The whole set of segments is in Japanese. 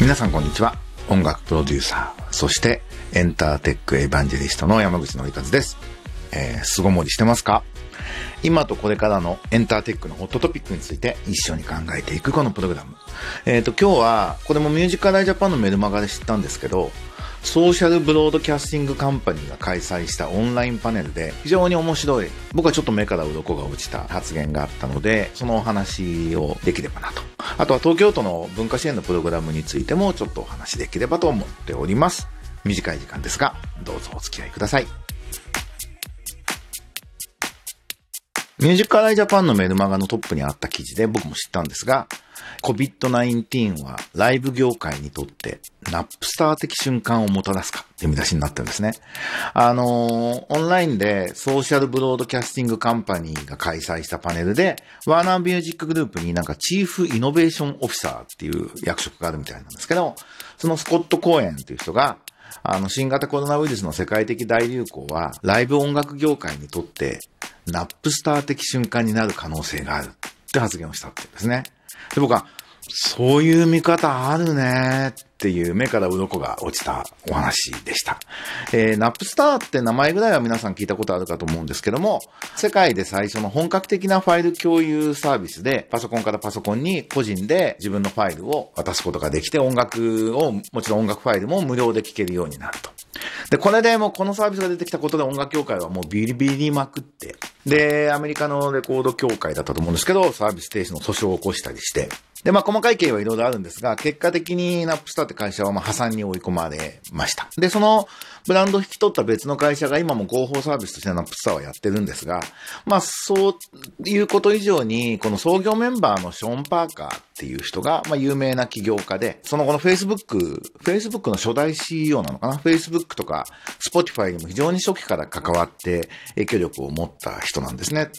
皆さんこんにちは。音楽プロデューサー、そしてエンターテックエヴァンジェリストの山口のりかずです。えー、巣ごもりしてますか？今とこれからのエンターテックのホットトピックについて一緒に考えていくこのプログラム。えっ、ー、と、今日は、これもミュージカルアイジャパンのメルマガで知ったんですけど、ソーシャルブロードキャスティングカンパニーが開催したオンラインパネルで非常に面白い、僕はちょっと目から鱗が落ちた発言があったので、そのお話をできればなと。あとは東京都の文化支援のプログラムについてもちょっとお話できればと思っております。短い時間ですが、どうぞお付き合いください。 Music Ally Japan のメルマガのトップにあった記事で僕も知ったんですが、COVID-19 はライブ業界にとって Napster 的瞬間をもたらすかって見出しになってるんですね。あのー、オンラインで social broadcasting company が開催したパネルで、ワーナーミュージックグループになんか chief innovation officer っていう役職があるみたいなんですけど、そのスコット・コーエンっていう人が、あの、新型コロナウイルスの世界的大流行は、ライブ音楽業界にとって、 Napster 的瞬間になる可能性があるって発言をしたっていうんですね。で、僕は、そういう見方あるねっていう目から鱗が落ちたお話でした。えー、 Napster って名前ぐらいは皆さん聞いたことあるかと思うんですけども、世界で最初の本格的なファイル共有サービスで、パソコンからパソコンに個人で自分のファイルを渡すことができて、音楽を、もちろん音楽ファイルも無料で聴けるようになると。で、これでもうこのサービスが出てきたことで音楽協会はもうビリビリまくって、で、アメリカのレコード協会だったと思うんですけど、サービス停止の訴訟を起こしたりして、で、まあ、細かい経緯はいろいろあるんですが、結果的にナップスターって会社はまあ破産に追い込まれました。で、そのブランドを引き取った別の会社が今も合法サービスとしてナップスターはやってるんですが、まあ、そういうこと以上に、この創業メンバーのショーン・パーカーっていう人が、まあ、有名な起業家で、その後の Facebook、Facebook の初代 CEO なのかな ?Facebook とか Spotify にも非常に初期から関わって影響力を持った人なんですね。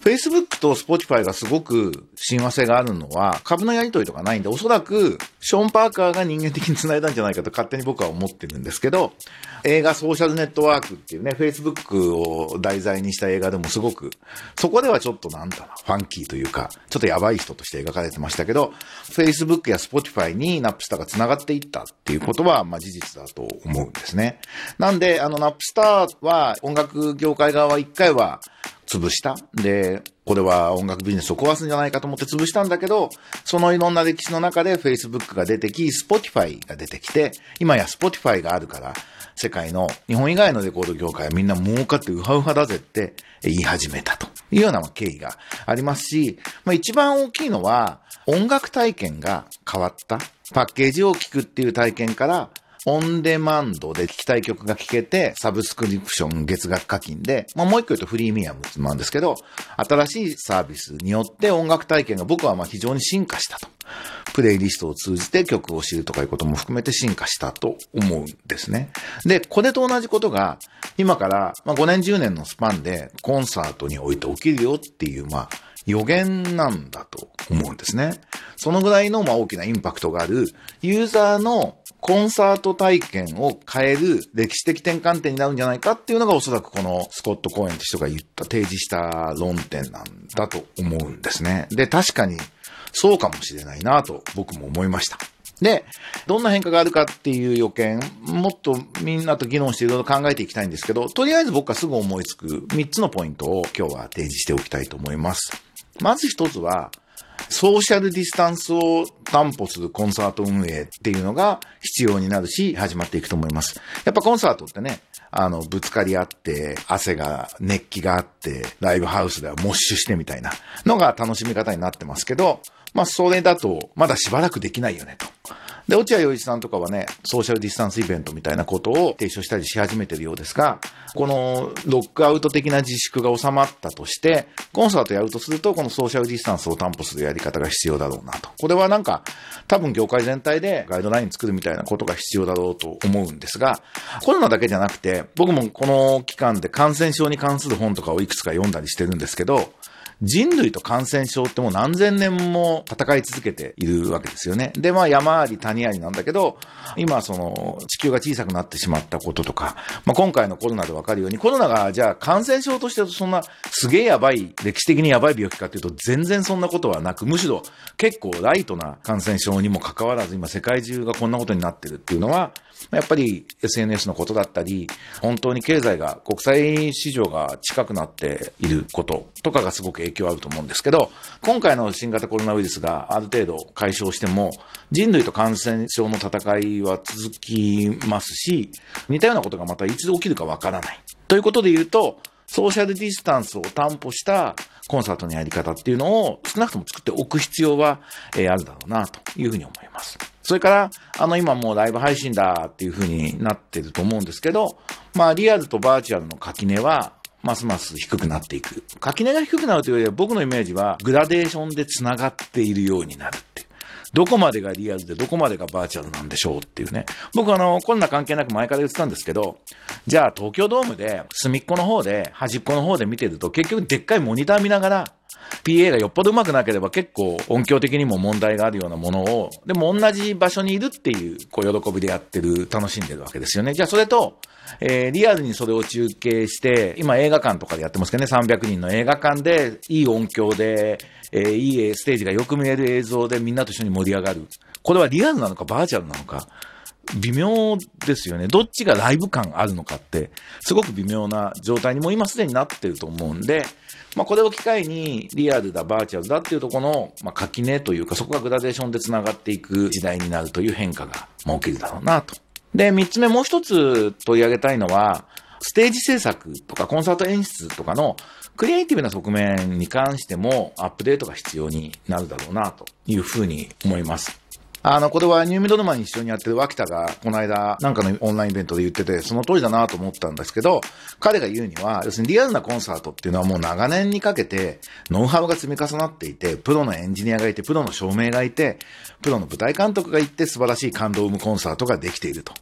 Facebook と Spotify がすごく親和性があるのは株のやり取りとかないんで、おそらくショーン・パーカーが人間的に繋いだんじゃないかと勝手に僕は思ってるんですけど、映画ソーシャルネットワークっていうね、Facebook を題材にした映画でもすごく、そこではちょっとなんだろう、ファンキーというか、ちょっとやばい人として描かれてましたけど、Facebook や Spotify に Napster が繋がっていったっていうことは、まあ事実だと思うんですね。なんで、あの、 Napster は音楽業界側は一回は、潰した。で、これは音楽ビジネスを壊すんじゃないかと思って潰したんだけど、そのいろんな歴史の中で Facebook が出てき、Spotify が出てきて、今や Spotify があるから、世界の日本以外のレコード業界はみんな儲かってウハウハだぜって言い始めたというような経緯がありますし、まあ一番大きいのは音楽体験が変わった。パッケージを聞くっていう体験からオンデマンドで聴きたい曲が聴けて、サブスクリプション月額課金で、まあ、もう一個言うとフリーミアムなんですけど、新しいサービスによって音楽体験が僕はまあ非常に進化したと。プレイリストを通じて曲を知るとかいうことも含めて進化したと思うんですね。で、これと同じことが、今から5年10年のスパンでコンサートにおいて起きるよっていう、まあ、予言なんだと思うんですね。そのぐらいのまあ大きなインパクトがあるユーザーのコンサート体験を変える歴史的転換点になるんじゃないかっていうのがおそらくこのスコット・コーエンって人が言った提示した論点なんだと思うんですね。で、確かにそうかもしれないなと僕も思いました。で、どんな変化があるかっていう予見、もっとみんなと議論していろいろ考えていきたいんですけど、とりあえず僕はすぐ思いつく3つのポイントを今日は提示しておきたいと思います。まず一つは、ソーシャルディスタンスを担保するコンサート運営っていうのが必要になるし、始まっていくと思います。やっぱコンサートってね、あの、ぶつかり合って、汗が、熱気があって、ライブハウスではモッシュしてみたいなのが楽しみ方になってますけど、まあ、それだと、まだしばらくできないよね、と。で、落合陽一さんとかはね、ソーシャルディスタンスイベントみたいなことを提唱したりし始めてるようですが、このロックアウト的な自粛が収まったとして、コンサートやるとすると、このソーシャルディスタンスを担保するやり方が必要だろうなと。これはなんか、多分業界全体でガイドライン作るみたいなことが必要だろうと思うんですが、コロナだけじゃなくて、僕もこの期間で感染症に関する本とかをいくつか読んだりしてるんですけど、人類と感染症ってもう何千年も戦い続けているわけですよね。で、まあ山あり谷ありなんだけど、今その地球が小さくなってしまったこととか、まあ今回のコロナでわかるように、コロナがじゃあ感染症としてそんなすげえやばい、歴史的にやばい病気かっていうと全然そんなことはなく、むしろ結構ライトな感染症にもかかわらず今世界中がこんなことになってるっていうのは、やっぱり SNS のことだったり、本当に経済が、国際市場が近くなっていることとかがすごく影影響あると思うんですけど、今回の新型コロナウイルスがある程度解消しても、人類と感染症の戦いは続きますし、似たようなことがまたいつ起きるかわからない。ということで言うと、ソーシャルディスタンスを担保したコンサートのやり方っていうのを少なくとも作っておく必要は、え、あるだろうなというふうに思います。それから、あの今もうライブ配信だっていうふうになってると思うんですけど、まあリアルとバーチャルの垣根は、ますます低くなっていく。垣根が低くなるというよりは僕のイメージはグラデーションで繋がっているようになるっていう。どこまでがリアルでどこまでがバーチャルなんでしょうっていうね。僕あの、コロナ関係なく前から言ってたんですけど、じゃあ東京ドームで隅っこの方で端っこの方で見てると結局でっかいモニター見ながら PA がよっぽど上手くなければ結構音響的にも問題があるようなものを、でも同じ場所にいるっていう、こう、喜びでやってる、楽しんでるわけですよね。じゃあそれと、えー、リアルにそれを中継して、今映画館とかでやってますけどね、300人の映画館で、いい音響で、えー、いいステージがよく見える映像でみんなと一緒に盛り上がる。これはリアルなのかバーチャルなのか。微妙ですよね。どっちがライブ感あるのかって、すごく微妙な状態にも今すでになってると思うんで、まあ、これを機会にリアルだ、バーチャルだっていうとこの、まあ、垣根というか、そこがグラデーションで繋がっていく時代になるという変化が、まあ、起きるだろうなと。で、三つ目もう一つ取り上げたいのは、ステージ制作とかコンサート演出とかのクリエイティブな側面に関してもアップデートが必要になるだろうなというふうに思います。あの、これはニューミドルマンに一緒にやってる脇田が、この間、なんかのオンラインイベントで言ってて、その通りだなと思ったんですけど、彼が言うには、要するにリアルなコンサートっていうのはもう長年にかけて、ノウハウが積み重なっていて、プロのエンジニアがいて、プロの照明がいて、プロの舞台監督がいて、素晴らしい感動を生むコンサートができていると。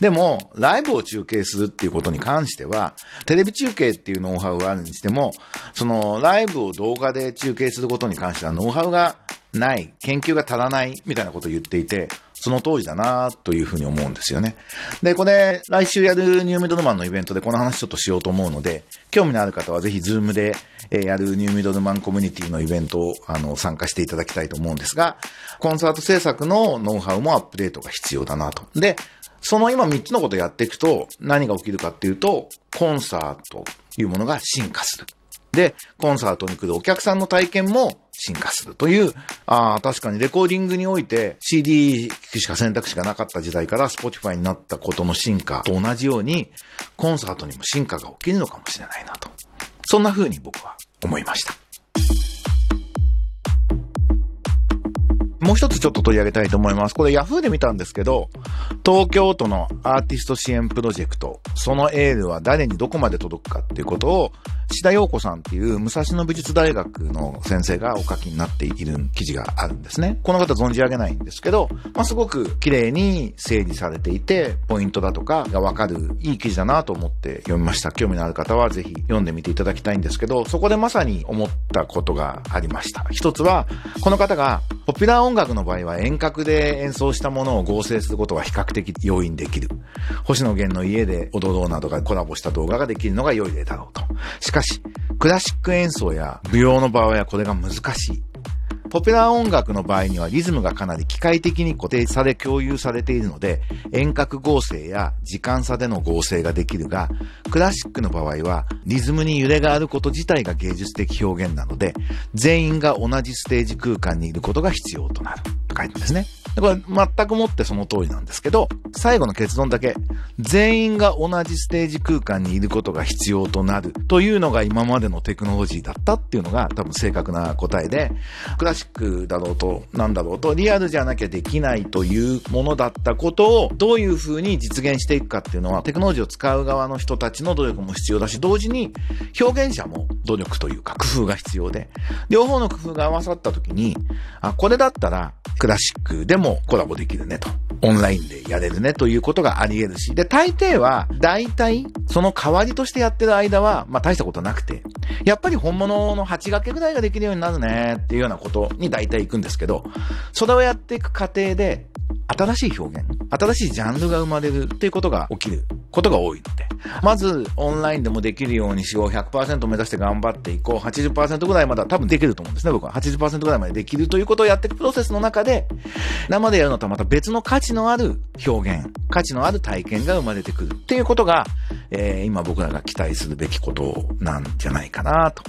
でも、ライブを中継するっていうことに関しては、テレビ中継っていうノウハウがあるにしても、その、ライブを動画で中継することに関しては、ノウハウがない、研究が足らないみたいなことを言っていて、その通りだなというふうに思うんですよね。で、これ、来週やるニューミドルマンのイベントでこの話ちょっとしようと思うので、興味のある方はぜひ Zoom でやるニューミドルマンコミュニティのイベントをあの参加していただきたいと思うんですが、コンサート制作のノウハウもアップデートが必要だなと。で、その今3つのことをやっていくと何が起きるかっていうと、コンサートというものが進化する。で、コンサートに来るお客さんの体験も進化するという、ああ、確かにレコーディングにおいて CD しか選択肢がなかった時代から Spotify になったことの進化と同じように、コンサートにも進化が起きるのかもしれないなと。そんな風に僕は思いました。もう一つちょっと取り上げたいと思います。これ Yahoo で見たんですけど、東京都のアーティスト支援プロジェクト、そのエールは誰にどこまで届くかっていうことを、志田陽子さんっていう武蔵野美術大学の先生がお書きになっている記事があるんですね。この方存じ上げないんですけど、まあ、すごく綺麗に整理されていて、ポイントだとかがわかるいい記事だなと思って読みました。興味のある方はぜひ読んでみていただきたいんですけど、そこでまさに思ったことがありました。一つは、この方がポピュラー音楽の場合は遠隔で演奏したものを合成することは比較的容易にできる。星野源の家で踊ろうなどがコラボした動画ができるのが良い例だろうと。しかし、クラシック演奏や舞踊の場合はこれが難しい。ポピュラー音楽の場合にはリズムがかなり機械的に固定され共有されているので、遠隔合成や時間差での合成ができるが、クラシックの場合はリズムに揺れがあること自体が芸術的表現なので、全員が同じステージ空間にいることが必要となる。と書いてますね。これ全くもってその通りなんですけど、最後の結論だけ、全員が同じステージ空間にいることが必要となるというのが今までのテクノロジーだったっていうのが多分正確な答えで、クラシックだろうとなんだろうとリアルじゃなきゃできないというものだったことをどういう風に実現していくかっていうのはテクノロジーを使う側の人たちの努力も必要だし、同時に表現者も努力というか工夫が必要で、両方の工夫が合わさった時に、あ、これだったらクラシックでももコラボできるねと。オンラインでやれるねということがあり得るし。で、大抵は、大体、その代わりとしてやってる間は、まあ大したことなくて、やっぱり本物の8掛けぐらいができるようになるねっていうようなことに大体行くんですけど、それをやっていく過程で、新しい表現、新しいジャンルが生まれるっていうことが起きることが多いので、まずオンラインでもできるようにしよう、100%目指して頑張っていこう、80%ぐらいまだ多分できると思うんですね、僕は。80%ぐらいまでできるということをやっていくプロセスの中で、生でやるのとはまた別の価値のある表現、価値のある体験が生まれてくるっていうことが、えー、今僕らが期待するべきことなんじゃないかなと。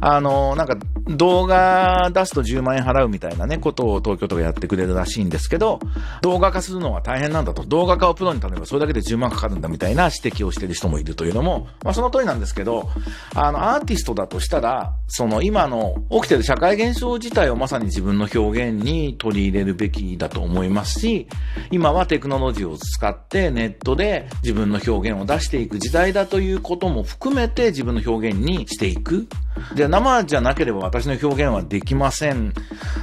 あの、なんか動画出すと10万円払うみたいなね、ことを東京都がやってくれるらしいんですけど、動画化するのは大変なんだと。動画化をプロに頼めばそれだけで10万かかるんだみたいな指摘をしてる人もいるというのも、まあその通りなんですけど、あの、アーティストだとしたら、その今の起きてる社会現象自体をまさに自分の表現に取り入れるべきだと思いますし、今はテクノロジーを使ってネットで自分の表現を出していく時代だということも含めて自分の表現にしていく。で、生じゃなければ私の表現はできません。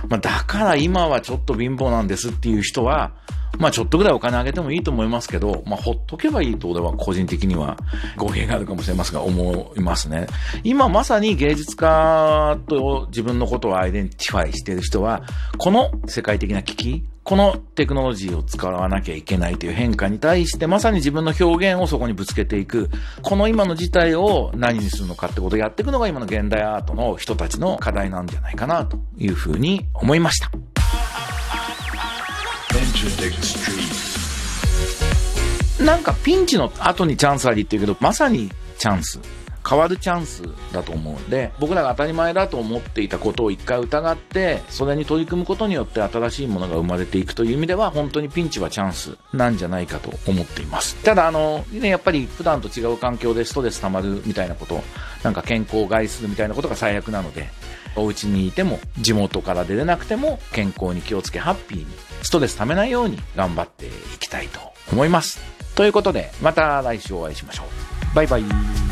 まあ、だから今はちょっと貧乏なんですっていう人は、まあちょっとぐらいお金あげてもいいと思いますけど、まあほっとけばいいと俺は個人的には語弊があるかもしれませんが思いますね。今まさに芸術家と自分のことを identify している人は、この世界的な危機、このテクノロジーを使わなきゃいけないという変化に対して、まさに自分の表現をそこにぶつけていく、この今の事態を何にするのかってことをやっていくのが今の現代アートの人たちの課題なんじゃないかなというふうに思いました。なんかピンチの後にチャンスありって言うけど、まさにチャンス。変わるチャンスだと思うんで、僕らが当たり前だと思っていたことを一回疑って、それに取り組むことによって新しいものが生まれていくという意味では、本当にピンチはチャンスなんじゃないかと思っています。ただ、あの、ね、やっぱり普段と違う環境でストレス溜まるみたいなこと、なんか健康を害するみたいなことが最悪なので、お家にいても、地元から出れなくても、健康に気をつけ、ハッピーに、ストレス溜めないように頑張っていきたいと思います。ということで、また来週お会いしましょう。バイバイ。